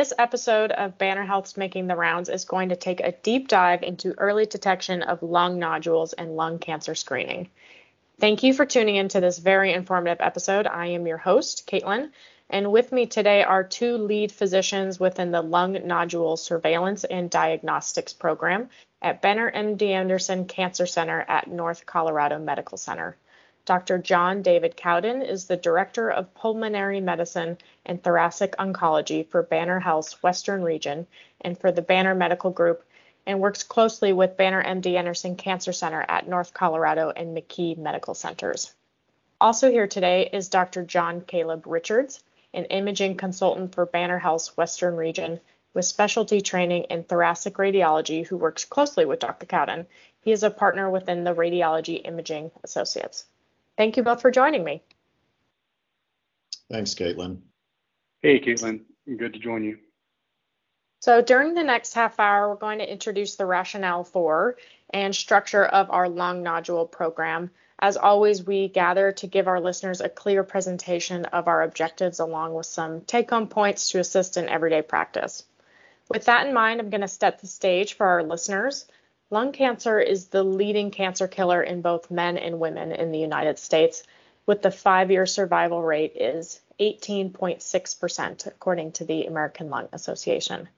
This episode of Banner Health's Making the Rounds is going to take a deep dive into early detection of lung nodules and lung cancer screening. Thank you for tuning into this very informative episode. I am your host, Caitlin, and with me today are two lead physicians within the Lung Nodule Surveillance and Diagnostics Program at Banner MD Anderson Cancer Center at North Colorado Medical Center. Dr. John David Cowden is the Director of Pulmonary Medicine and Thoracic Oncology for Banner Health's Western Region and for the Banner Medical Group, and works closely with Banner MD Anderson Cancer Center at North Colorado and McKee Medical Centers. Also here today is Dr. John Caleb Richards, an imaging consultant for Banner Health's Western Region with specialty training in thoracic radiology who works closely with Dr. Cowden. He is a partner within the Radiology Imaging Associates. Thank you both for joining me. Thanks, Caitlin. Hey, Caitlin. Good to join you. So, during the next half hour, we're going to introduce the rationale for and structure of our lung nodule program. As always, we gather to give our listeners a clear presentation of our objectives along with some take home points to assist in everyday practice. With that in mind, I'm going to set the stage for our listeners. Lung cancer is the leading cancer killer in both men and women in the United States, with the five year survival rate is 18.6%, according to the American Lung Association.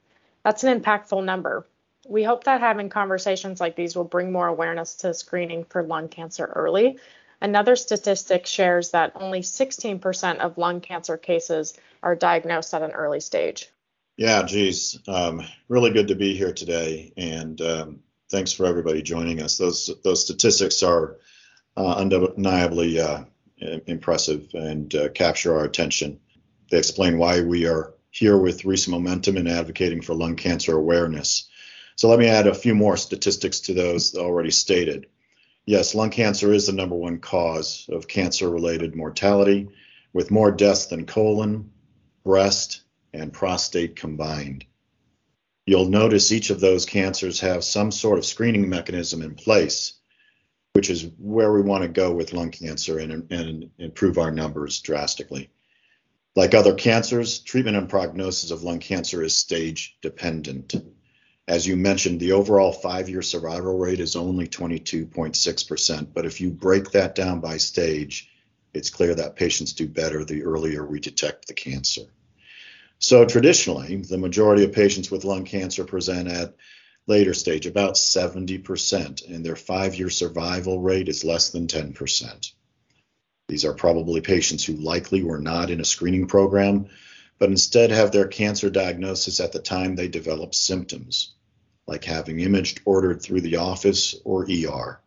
That's an impactful number. We hope that having conversations like these will bring more awareness to screening for lung cancer early. Another statistic shares that only 16% of lung cancer cases are diagnosed at an early stage. Yeah, geez, um, really good to be here today. And um, thanks for everybody joining us. Those those statistics are uh, undeniably uh, impressive and uh, capture our attention. They explain why we are here with recent momentum in advocating for lung cancer awareness. So let me add a few more statistics to those already stated. Yes, lung cancer is the number one cause of cancer-related mortality, with more deaths than colon, breast, and prostate combined. You'll notice each of those cancers have some sort of screening mechanism in place, which is where we want to go with lung cancer and, and improve our numbers drastically. Like other cancers, treatment and prognosis of lung cancer is stage dependent. As you mentioned, the overall five year survival rate is only 22.6%. But if you break that down by stage, it's clear that patients do better the earlier we detect the cancer. So traditionally, the majority of patients with lung cancer present at later stage, about 70%, and their five-year survival rate is less than 10%. These are probably patients who likely were not in a screening program, but instead have their cancer diagnosis at the time they develop symptoms, like having imaged ordered through the office or ER.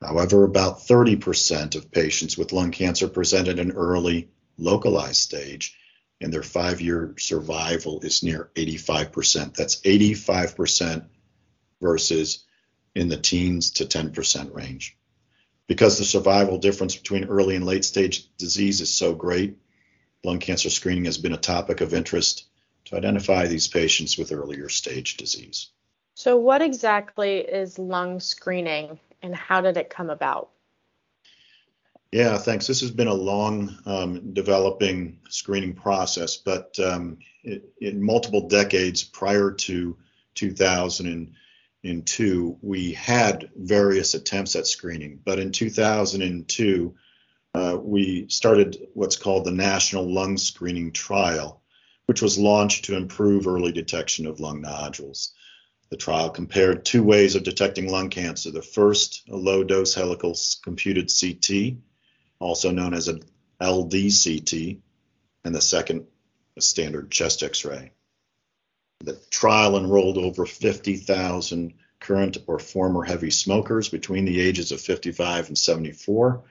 However, about 30% of patients with lung cancer present at an early, localized stage, and their five year survival is near 85%. That's 85% versus in the teens to 10% range. Because the survival difference between early and late stage disease is so great, lung cancer screening has been a topic of interest to identify these patients with earlier stage disease. So, what exactly is lung screening and how did it come about? Yeah, thanks. This has been a long um, developing screening process, but um, it, in multiple decades prior to 2002, we had various attempts at screening. But in 2002, uh, we started what's called the National Lung Screening Trial, which was launched to improve early detection of lung nodules. The trial compared two ways of detecting lung cancer. The first, a low dose helical computed CT also known as an LDCT, and the second, a standard chest x ray. The trial enrolled over 50,000 current or former heavy smokers between the ages of 55 and 74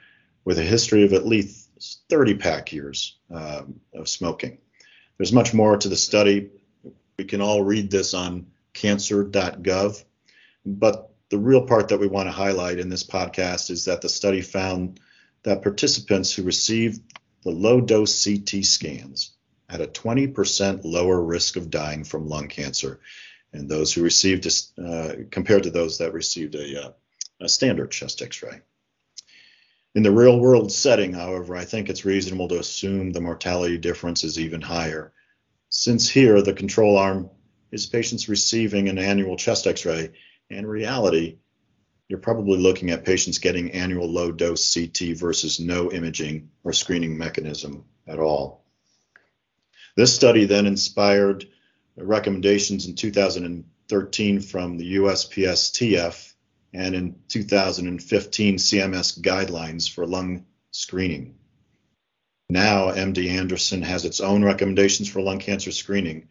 with a history of at least 30 pack years um, of smoking. There's much more to the study. We can all read this on cancer.gov, but the real part that we want to highlight in this podcast is that the study found that participants who received the low dose CT scans had a 20% lower risk of dying from lung cancer, and those who received a, uh, compared to those that received a, uh, a standard chest X-ray. In the real world setting, however, I think it's reasonable to assume the mortality difference is even higher. since here the control arm is patients receiving an annual chest x-ray, in reality, you're probably looking at patients getting annual low dose CT versus no imaging or screening mechanism at all. This study then inspired recommendations in 2013 from the USPSTF and in 2015 CMS guidelines for lung screening. Now, MD Anderson has its own recommendations for lung cancer screening,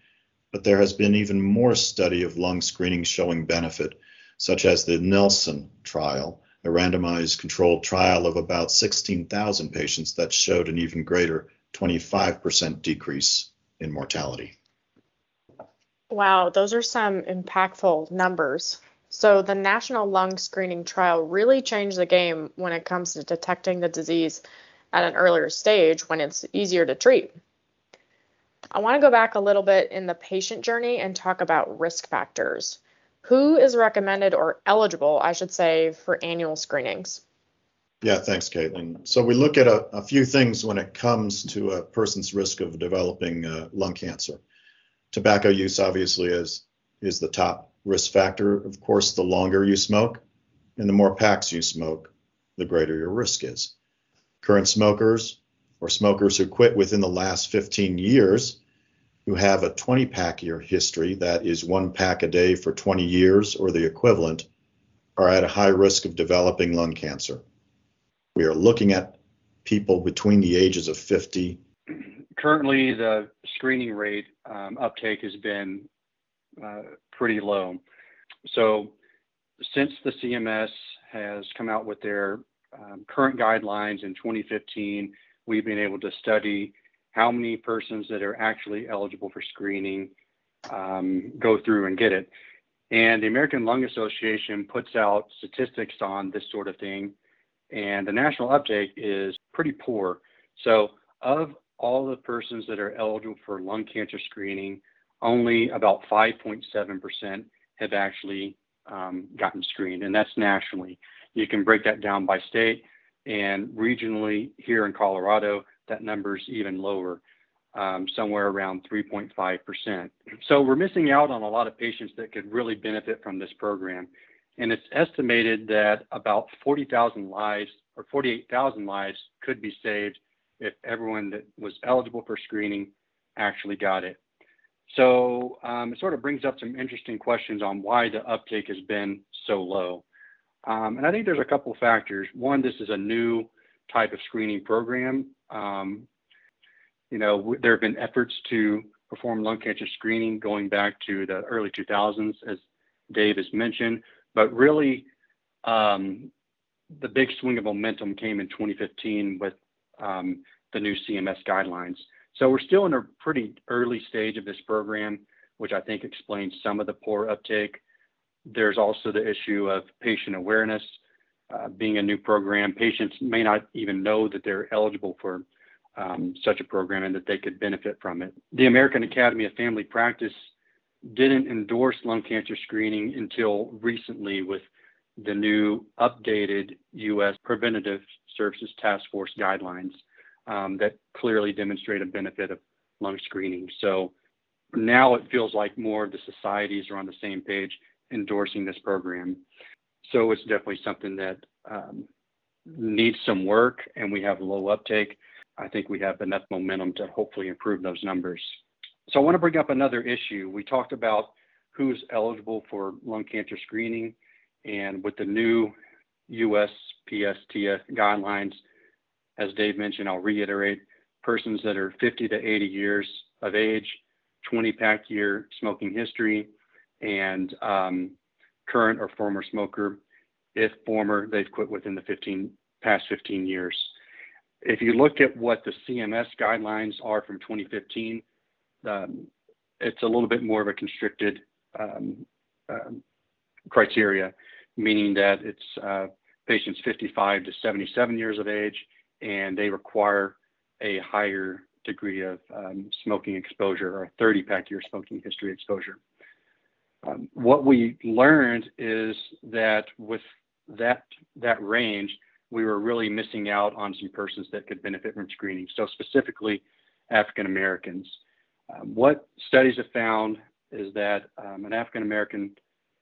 but there has been even more study of lung screening showing benefit, such as the Nelson trial, a randomized controlled trial of about 16,000 patients that showed an even greater 25% decrease in mortality. Wow, those are some impactful numbers. So, the National Lung Screening Trial really changed the game when it comes to detecting the disease at an earlier stage when it's easier to treat. I want to go back a little bit in the patient journey and talk about risk factors. Who is recommended or eligible, I should say, for annual screenings? Yeah, thanks, Caitlin. So we look at a, a, few things when it comes to a person's risk of developing uh, lung cancer. Tobacco use, obviously, is is the top risk factor. Of course, the longer you smoke and the more packs you smoke, the greater your risk is. Current smokers or smokers who quit within the last 15 years who have a 20 pack year history, that is one pack a day for 20 years or the equivalent, are at a high risk of developing lung cancer. We are looking at people between the ages of 50. Currently, the screening rate um, uptake has been uh, pretty low. So, since the CMS has come out with their um, current guidelines in 2015, we've been able to study how many persons that are actually eligible for screening um, go through and get it. And the American Lung Association puts out statistics on this sort of thing and the national uptake is pretty poor. So, of all the persons that are eligible for lung cancer screening, only about 5.7% have actually um, gotten screened, and that's nationally. You can break that down by state, and regionally here in Colorado, that number is even lower, um, somewhere around 3.5%. So we're missing out on a lot of patients that could really benefit from this program and it's estimated that about 40,000 lives or 48,000 lives could be saved if everyone that was eligible for screening actually got it. So um, it sort of brings up some interesting questions on why the uptake has been so low. Um, and I think there's a couple factors. One, this is a new type of screening program. Um, you know, there have been efforts to perform lung cancer screening going back to the early 2000s, as Dave has mentioned. But really, um, the big swing of momentum came in 2015 with um, the new CMS guidelines. So we're still in a pretty early stage of this program, which I think explains some of the poor uptake. There's also the issue of patient awareness. Uh, being a new program, patients may not even know that they're eligible for um, such a program and that they could benefit from it. The American Academy of Family Practice didn't endorse lung cancer screening until recently with the new updated U.S. Preventative Services Task Force guidelines um, that clearly demonstrate a benefit of lung screening. So now it feels like more of the societies are on the same page endorsing this program. So it's definitely something that um, needs some work, and we have low uptake. I think we have enough momentum to hopefully improve those numbers. So I want to bring up another issue. We talked about who's eligible for lung cancer screening, and with the new USPSTF guidelines, as Dave mentioned, I'll reiterate, persons that are 50 to 80 years of age, 20 pack year smoking history, and um, current or former smoker. If former, they've quit within the 15 past 15 years. If you look at what the CMS guidelines are from 2015, um, it's a little bit more of a constricted um, um, criteria, meaning that it's uh, patients 55 to 77 years of age, and they require a higher degree of um, smoking exposure or a 30 pack year smoking history exposure. Um, what we learned is that with that that range, we were really missing out on some persons that could benefit from screening. So specifically, African Americans. Um, what studies have found is that um, an African American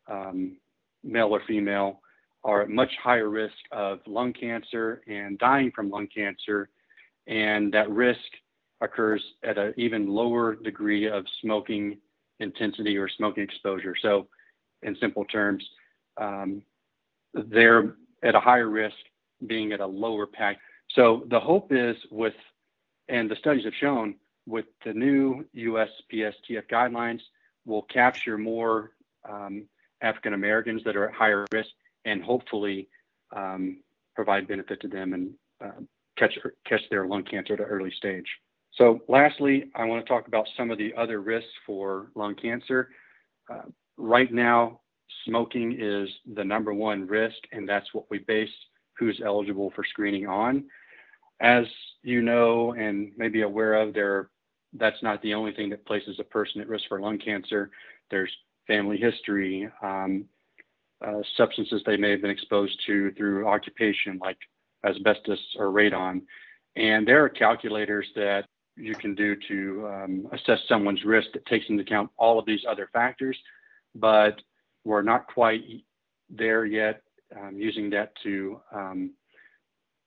um, male or female are at much higher risk of lung cancer and dying from lung cancer, and that risk occurs at an even lower degree of smoking intensity or smoking exposure. So, in simple terms, um, they're at a higher risk being at a lower pack. So, the hope is with, and the studies have shown, with the new USPSTF guidelines, we'll capture more um, African Americans that are at higher risk and hopefully um, provide benefit to them and uh, catch catch their lung cancer at an early stage. So, lastly, I want to talk about some of the other risks for lung cancer. Uh, right now, smoking is the number one risk, and that's what we base who's eligible for screening on. As you know and may be aware of, there that's not the only thing that places a person at risk for lung cancer. There's family history, um, uh, substances they may have been exposed to through occupation, like asbestos or radon. And there are calculators that you can do to um, assess someone's risk that takes into account all of these other factors, but we're not quite there yet um, using that to um,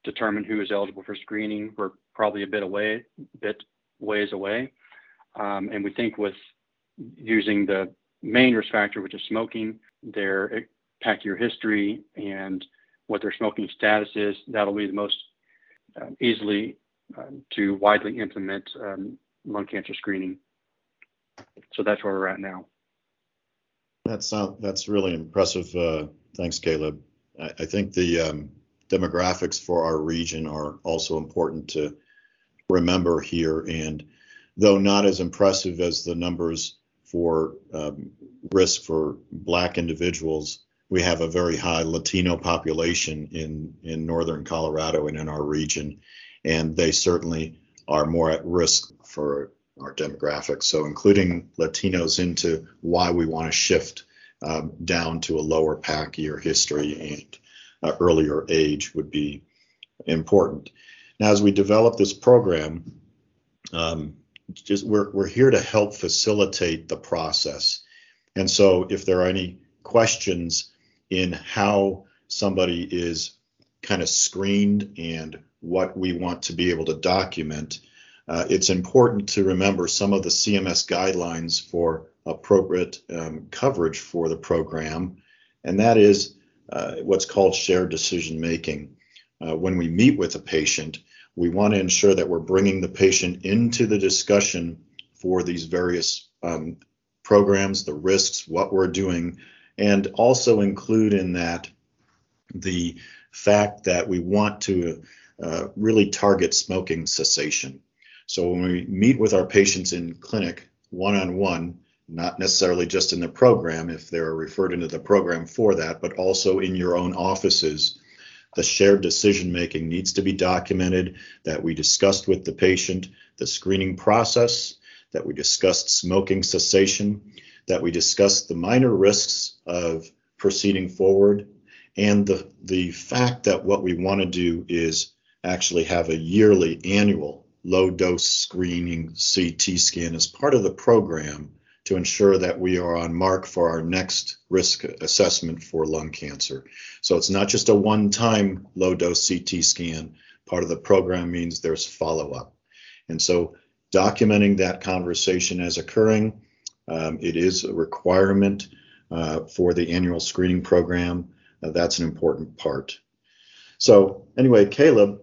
determine who is eligible for screening. We're probably a bit away, bit ways away, um, and we think with using the main risk factor, which is smoking, their pack year history and what their smoking status is, that'll be the most uh, easily um, to widely implement um, lung cancer screening. So that's where we're at now. That's that's really impressive. Uh, thanks, Caleb. I, I think the um, demographics for our region are also important to remember here. And though not as impressive as the numbers for um, risk for Black individuals, we have a very high Latino population in in northern Colorado and in our region and they certainly are more at risk for our demographics. So, including Latinos into why we want to shift um, down to a lower pack year history and uh, earlier age would be important. Now, as we develop this program, um, just we're, we're here to help facilitate the process. And so, if there are any questions in how somebody is kind of screened and what we want to be able to document, uh, it's important to remember some of the CMS guidelines for appropriate um, coverage for the program, and that is uh, what's called shared decision making. Uh, when we meet with a patient, we want to ensure that we're bringing the patient into the discussion for these various um, programs, the risks, what we're doing, and also include in that the fact that we want to uh, really target smoking cessation. So when we meet with our patients in clinic one on one, not necessarily just in the program if they're referred into the program for that, but also in your own offices, the shared decision making needs to be documented that we discussed with the patient the screening process, that we discussed smoking cessation, that we discussed the minor risks of proceeding forward, and the, the fact that what we want to do is actually have a yearly annual low dose screening CT scan as part of the program to ensure that we are on mark for our next risk assessment for lung cancer. So it's not just a one time low dose CT scan. Part of the program means there's follow up. And so documenting that conversation as occurring, um, it is a requirement uh, for the annual screening program. Uh, that's an important part. So, anyway, Caleb,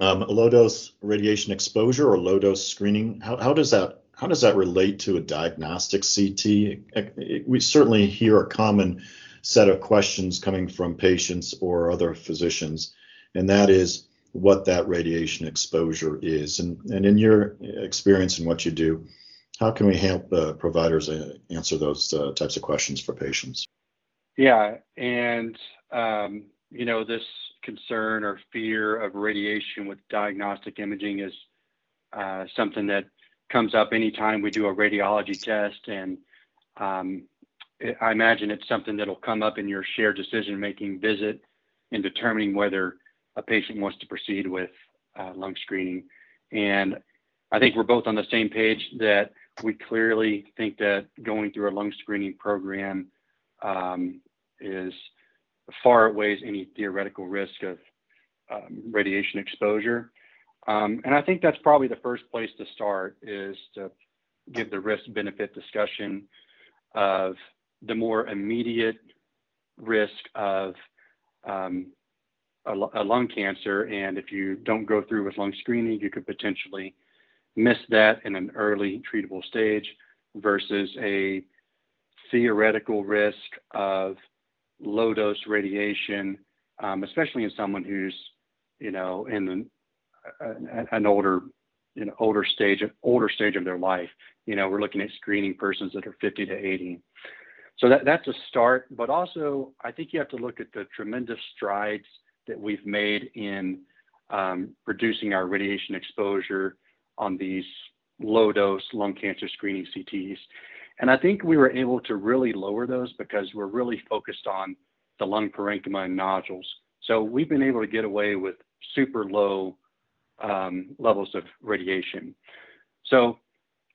um, low dose radiation exposure or low dose screening, how, how does that how does that relate to a diagnostic CT? We certainly hear a common set of questions coming from patients or other physicians, and that is what that radiation exposure is. And, and in your experience and what you do, how can we help uh, providers uh, answer those uh, types of questions for patients? Yeah, and um, you know this concern or fear of radiation with diagnostic imaging is uh, something that comes up anytime we do a radiology test. And um, I imagine it's something that'll come up in your shared decision making visit in determining whether a patient wants to proceed with uh, lung screening. And I think we're both on the same page that we clearly think that going through a lung screening program um, is far outweighs any theoretical risk of um, radiation exposure. Um, and I think that's probably the first place to start is to give the risk benefit discussion of the more immediate risk of um, a, a, lung cancer. And if you don't go through with lung screening, you could potentially miss that in an early treatable stage versus a theoretical risk of low dose radiation, um, especially in someone who's, you know, in an, an older, you know, older stage, older stage of their life. You know, we're looking at screening persons that are 50 to 80. So that, that's a start, but also I think you have to look at the tremendous strides that we've made in um, reducing our radiation exposure on these low dose lung cancer screening CTs. And I think we were able to really lower those because we're really focused on the lung parenchyma and nodules. So we've been able to get away with super low um, levels of radiation. So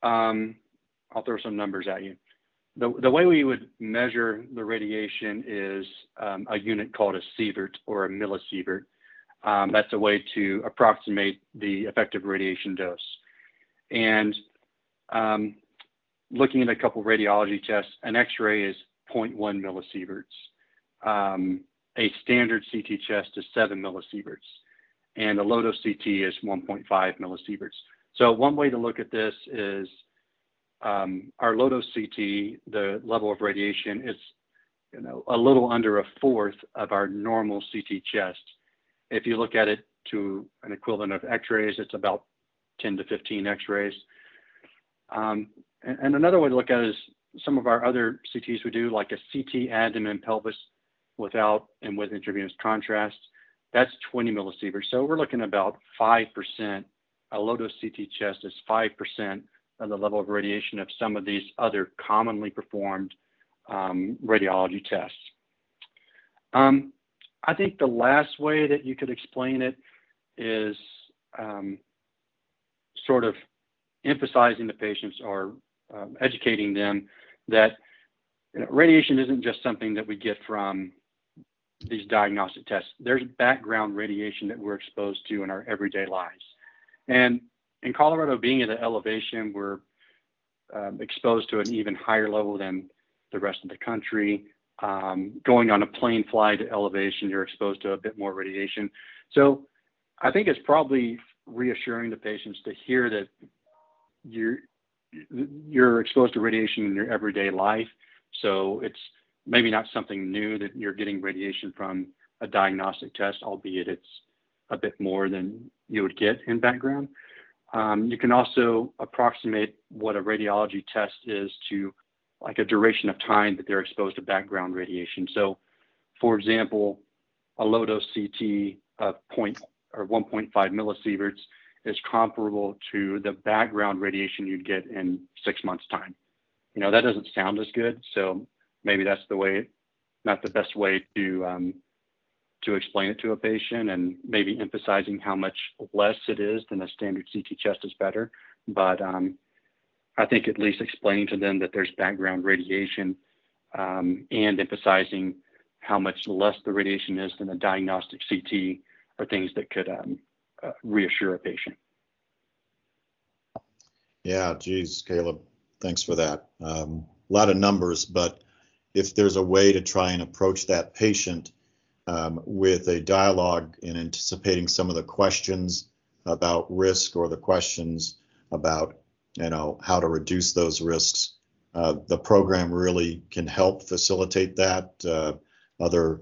um, I'll throw some numbers at you. The, way we would measure the radiation is um, a unit called a sievert or a millisievert. That's a way to approximate the effective radiation dose. And looking at a couple radiology tests, an X-ray is 0.1 millisieverts. Um, a standard CT chest is 7 millisieverts, and a low-dose CT is 1.5 millisieverts. So one way to look at this is um, our low-dose CT, the level of radiation is you know, a little under a fourth of our normal CT chest. If you look at it to an equivalent of X-rays, it's about 10 to 15 X-rays. Um, and, and, another way to look at it is some of our other CTs we do, like a CT abdomen pelvis without and with intravenous contrast. That's 20 millisieverts. So we're looking about 5%. A low dose CT chest is 5% of the level of radiation of some of these other commonly performed um, radiology tests. Um, I think the last way that you could explain it is um, sort of emphasizing the patients or um, educating them that you know, radiation isn't just something that we get from these diagnostic tests. There's background radiation that we're exposed to in our everyday lives. And in Colorado, being at an elevation, we're um, exposed to an even higher level than the rest of the country. Um, going on a plane flight to elevation, you're exposed to a bit more radiation. So I think it's probably reassuring to patients to hear that you're you're exposed to radiation in your everyday life. So it's maybe not something new that you're getting radiation from a diagnostic test, albeit it's a bit more than you would get in background. Um, you can also approximate what a radiology test is to like a duration of time that they're exposed to background radiation. So, for example, a low dose CT of point or 1.5 millisieverts is comparable to the background radiation you'd get in six months' time. You know, that doesn't sound as good. So maybe that's the way, not the best way to um, to explain it to a patient, and maybe emphasizing how much less it is than a standard CT chest is better. But um, I think at least explaining to them that there's background radiation um, and emphasizing how much less the radiation is than a diagnostic CT are things that could um, reassure a patient. Yeah, geez, Caleb, thanks for that. Um, a lot of numbers, but if there's a way to try and approach that patient um, with a dialogue in anticipating some of the questions about risk or the questions about you know how to reduce those risks, uh, the program really can help facilitate that. Uh, other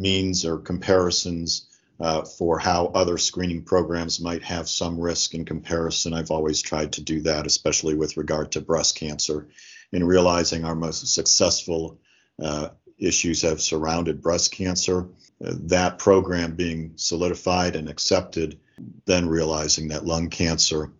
means or comparisons uh, for how other screening programs might have some risk in comparison. I've always tried to do that, especially with regard to breast cancer, in realizing our most successful uh, issues have surrounded breast cancer. That program being solidified and accepted, then realizing that lung cancer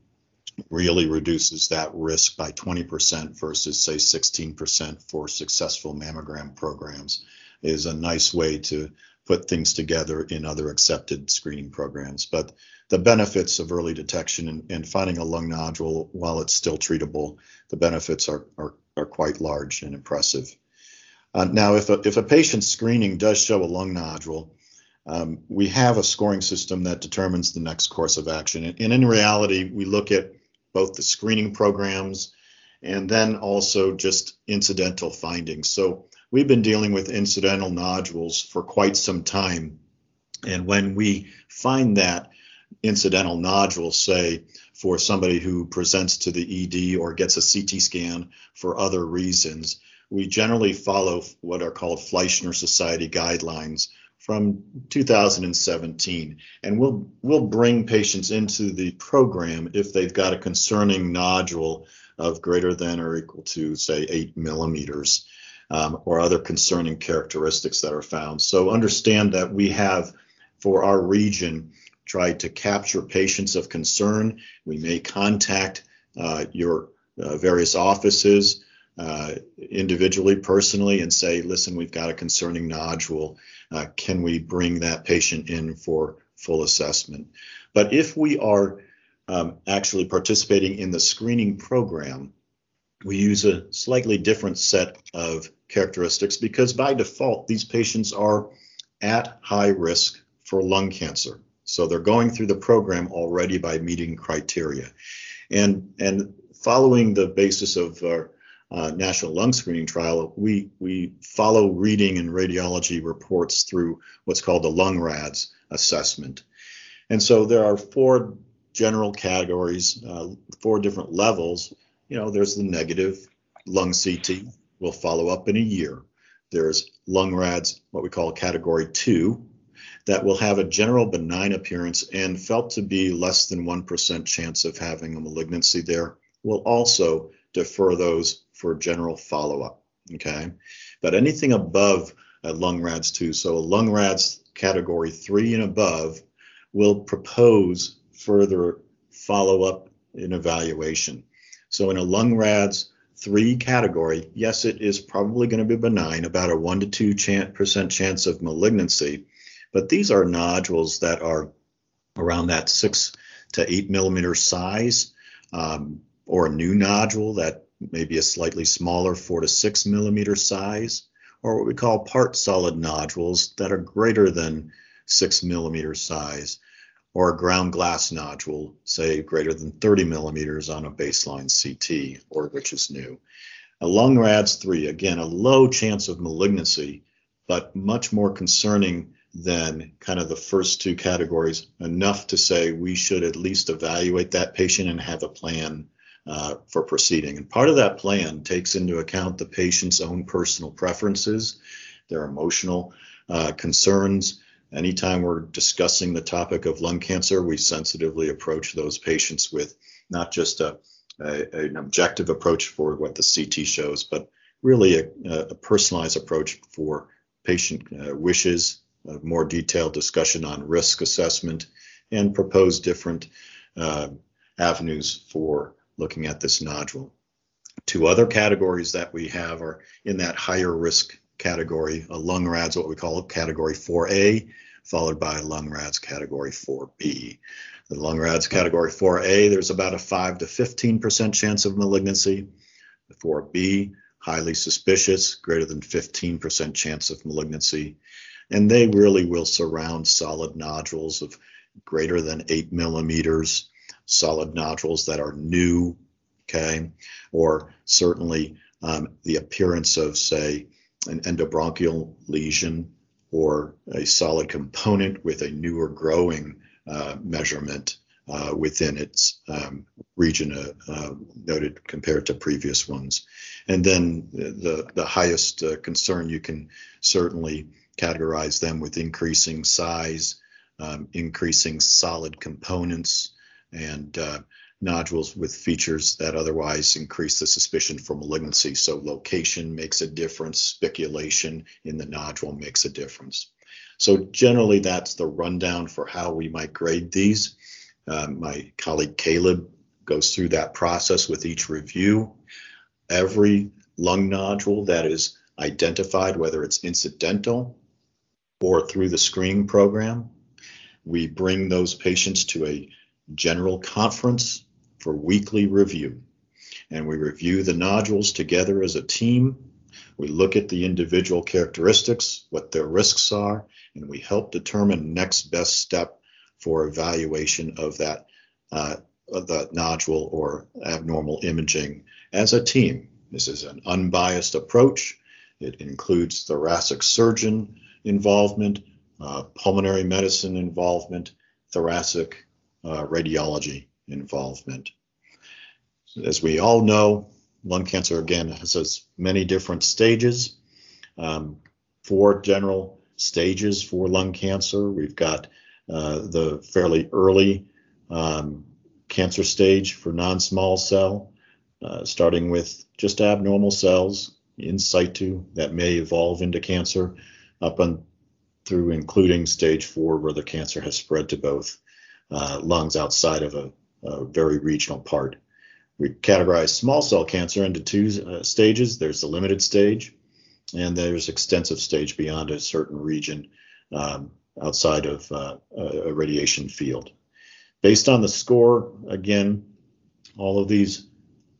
really reduces that risk by 20% versus, say, 16% for successful mammogram programs is a nice way to put things together in other accepted screening programs. But the benefits of early detection and, and finding a lung nodule while it's still treatable, the benefits are, are, are quite large and impressive. Uh, now, if a, if a patient's screening does show a lung nodule, um, we have a scoring system that determines the next course of action. And, and in reality, we look at both the screening programs and then also just incidental findings. So we've been dealing with incidental nodules for quite some time. And when we find that incidental nodule, say for somebody who presents to the ED or gets a CT scan for other reasons, we generally follow what are called Fleischner Society guidelines from 2017 and we'll we'll bring patients into the program if they've got a concerning nodule of greater than or equal to say 8 millimeters um, or other concerning characteristics that are found so understand that we have for our region tried to capture patients of concern we may contact uh, your uh, various offices uh, individually, personally, and say, listen, we've got a concerning nodule. Uh, can we bring that patient in for full assessment? But if we are um, actually participating in the screening program, we use a slightly different set of characteristics because by default, these patients are at high risk for lung cancer. So they're going through the program already by meeting criteria. And, and following the basis of our uh, national lung screening trial, we we follow reading and radiology reports through what's called the lung RADS assessment. And so there are four general categories, uh, four different levels. You know, there's the negative lung CT. We'll follow up in a year. There's lung RADS, what we call category two, that will have a general benign appearance and felt to be less than 1% chance of having a malignancy there. We'll also defer those for general follow-up. Okay, but anything above a lung RADS 2, so a lung RADS category 3 and above, will propose further follow-up and evaluation. So in a lung RADS 3 category, yes, it is probably going to be benign, about a 1 to 2 percent chance of malignancy, but these are nodules that are around that 6 to 8 millimeter size, um, or a new nodule that may be a slightly smaller four to six millimeter size, or what we call part solid nodules that are greater than six millimeter size, or a ground glass nodule, say greater than 30 millimeters on a baseline CT, or which is new. A lung RADS 3, again, a low chance of malignancy, but much more concerning than kind of the first two categories, enough to say we should at least evaluate that patient and have a plan uh, for proceeding. And part of that plan takes into account the patient's own personal preferences, their emotional uh, concerns. Anytime we're discussing the topic of lung cancer, we sensitively approach those patients with not just a, a an objective approach for what the CT shows, but really a, a personalized approach for patient uh, wishes, a more detailed discussion on risk assessment, and propose different uh, avenues for looking at this nodule. Two other categories that we have are in that higher risk category, a lung RADS, what we call category 4A, followed by lung RADS category 4B. The lung RADS category 4A, there's about a 5 to 15% chance of malignancy. The 4B, highly suspicious, greater than 15% chance of malignancy. And they really will surround solid nodules of greater than 8 millimeters solid nodules that are new, okay, or certainly um, the appearance of, say, an endobronchial lesion or a solid component with a newer growing uh, measurement uh, within its um, region uh, uh noted compared to previous ones. And then the, the highest uh, concern, you can certainly categorize them with increasing size, um, increasing solid components, and uh, nodules with features that otherwise increase the suspicion for malignancy. So location makes a difference, spiculation in the nodule makes a difference. So generally that's the rundown for how we might grade these. Uh, my colleague Caleb goes through that process with each review. Every lung nodule that is identified, whether it's incidental or through the screening program. We bring those patients to a general conference for weekly review. And we review the nodules together as a team. We look at the individual characteristics, what their risks are, and we help determine next best step for evaluation of that uh, of the nodule or abnormal imaging as a team. This is an unbiased approach. It includes thoracic surgeon involvement, uh, pulmonary medicine involvement, thoracic uh, radiology involvement. As we all know, lung cancer again has many different stages. Um, four general stages for lung cancer. We've got uh, the fairly early um, cancer stage for non-small cell, uh, starting with just abnormal cells in situ that may evolve into cancer, up and through including stage four, where the cancer has spread to both uh, lungs outside of a, a, very regional part. We categorize small cell cancer into two uh, stages. There's the limited stage, and there's extensive stage beyond a certain region um, outside of uh, a radiation field. Based on the score, again, all of these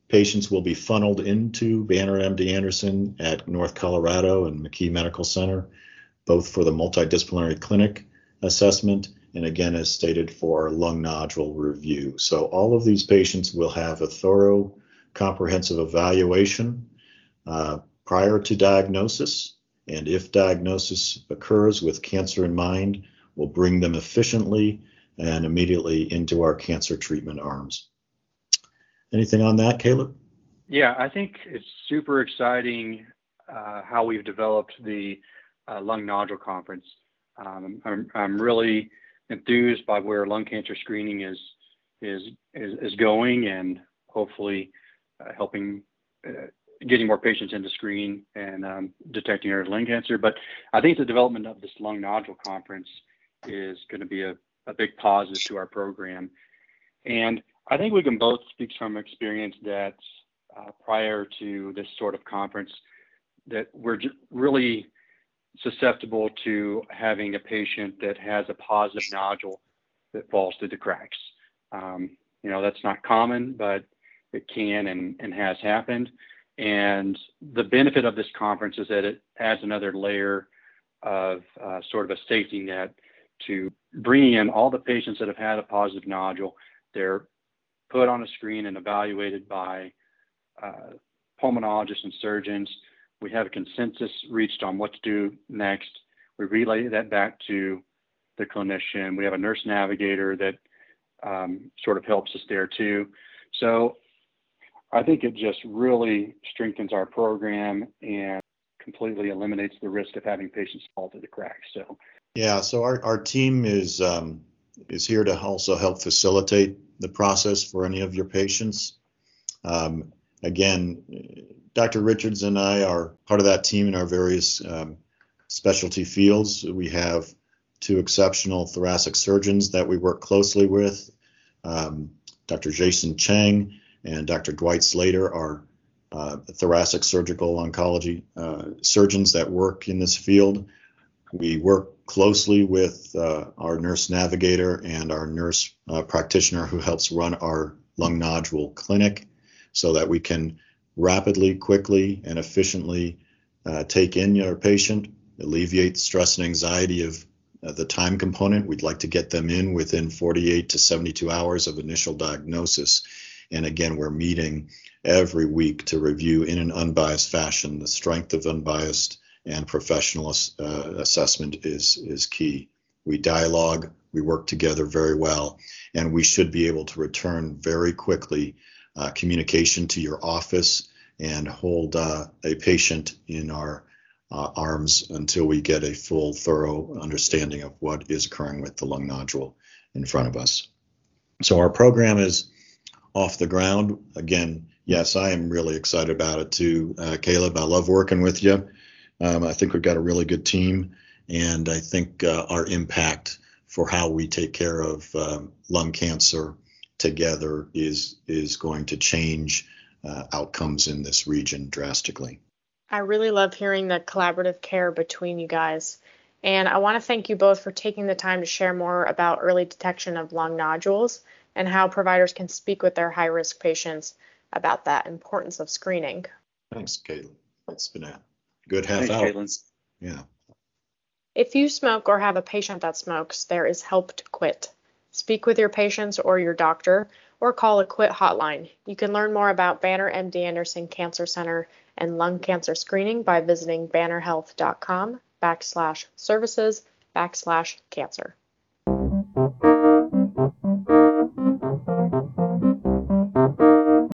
patients will be funneled into Banner MD Anderson at North Colorado and McKee Medical Center, both for the multidisciplinary clinic assessment and again, as stated, for our lung nodule review. So all of these patients will have a thorough, comprehensive evaluation uh, prior to diagnosis. And if diagnosis occurs with cancer in mind, we'll bring them efficiently and immediately into our cancer treatment arms. Anything on that, Caleb? Yeah, I think it's super exciting uh, how we've developed the uh, lung nodule conference. Um, I'm, I'm really enthused by where lung cancer screening is is is, is going, and hopefully uh, helping uh, getting more patients into screen and um, detecting early lung cancer. But I think the development of this lung nodule conference is going to be a, a big positive to our program. And I think we can both speak from experience that uh, prior to this sort of conference, that we're really susceptible to having a patient that has a positive nodule that falls through the cracks. Um, you know, that's not common, but it can and, and has happened. And the benefit of this conference is that it adds another layer of uh, sort of a safety net to bringing in all the patients that have had a positive nodule. They're put on a screen and evaluated by uh, pulmonologists and surgeons. We have a consensus reached on what to do next. We relay that back to the clinician. We have a nurse navigator that um, sort of helps us there too. So I think it just really strengthens our program and completely eliminates the risk of having patients fall through the cracks. So yeah, so our, our team is um, is here to also help facilitate the process for any of your patients. Um, again, Dr. Richards and I are part of that team in our various um, specialty fields. We have two exceptional thoracic surgeons that we work closely with. Um, Dr. Jason Chang and Dr. Dwight Slater are uh, thoracic surgical oncology uh, surgeons that work in this field. We work closely with uh, our nurse navigator and our nurse uh, practitioner who helps run our lung nodule clinic so that we can rapidly, quickly, and efficiently uh, take in your patient, alleviate stress and anxiety of uh, the time component. We'd like to get them in within 48 to 72 hours of initial diagnosis. And again, we're meeting every week to review in an unbiased fashion the strength of unbiased and professional uh, assessment is is key. We dialogue, we work together very well, and we should be able to return very quickly uh, communication to your office and hold uh, a patient in our uh, arms until we get a full, thorough understanding of what is occurring with the lung nodule in front of us. So our program is off the ground. Again, yes, I am really excited about it too, uh, Caleb. I love working with you. Um, I think we've got a really good team, and I think uh, our impact for how we take care of um, lung cancer together is is going to change uh, outcomes in this region drastically. I really love hearing the collaborative care between you guys. And I want to thank you both for taking the time to share more about early detection of lung nodules and how providers can speak with their high risk patients about that importance of screening. Thanks, Caitlin. It's been a good half Thanks, hour. Caitlin. Yeah. If you smoke or have a patient that smokes, there is help to quit. Speak with your patients or your doctor or call a quit hotline. You can learn more about Banner MD Anderson Cancer Center and lung cancer screening by visiting bannerhealth.com backslash services backslash cancer.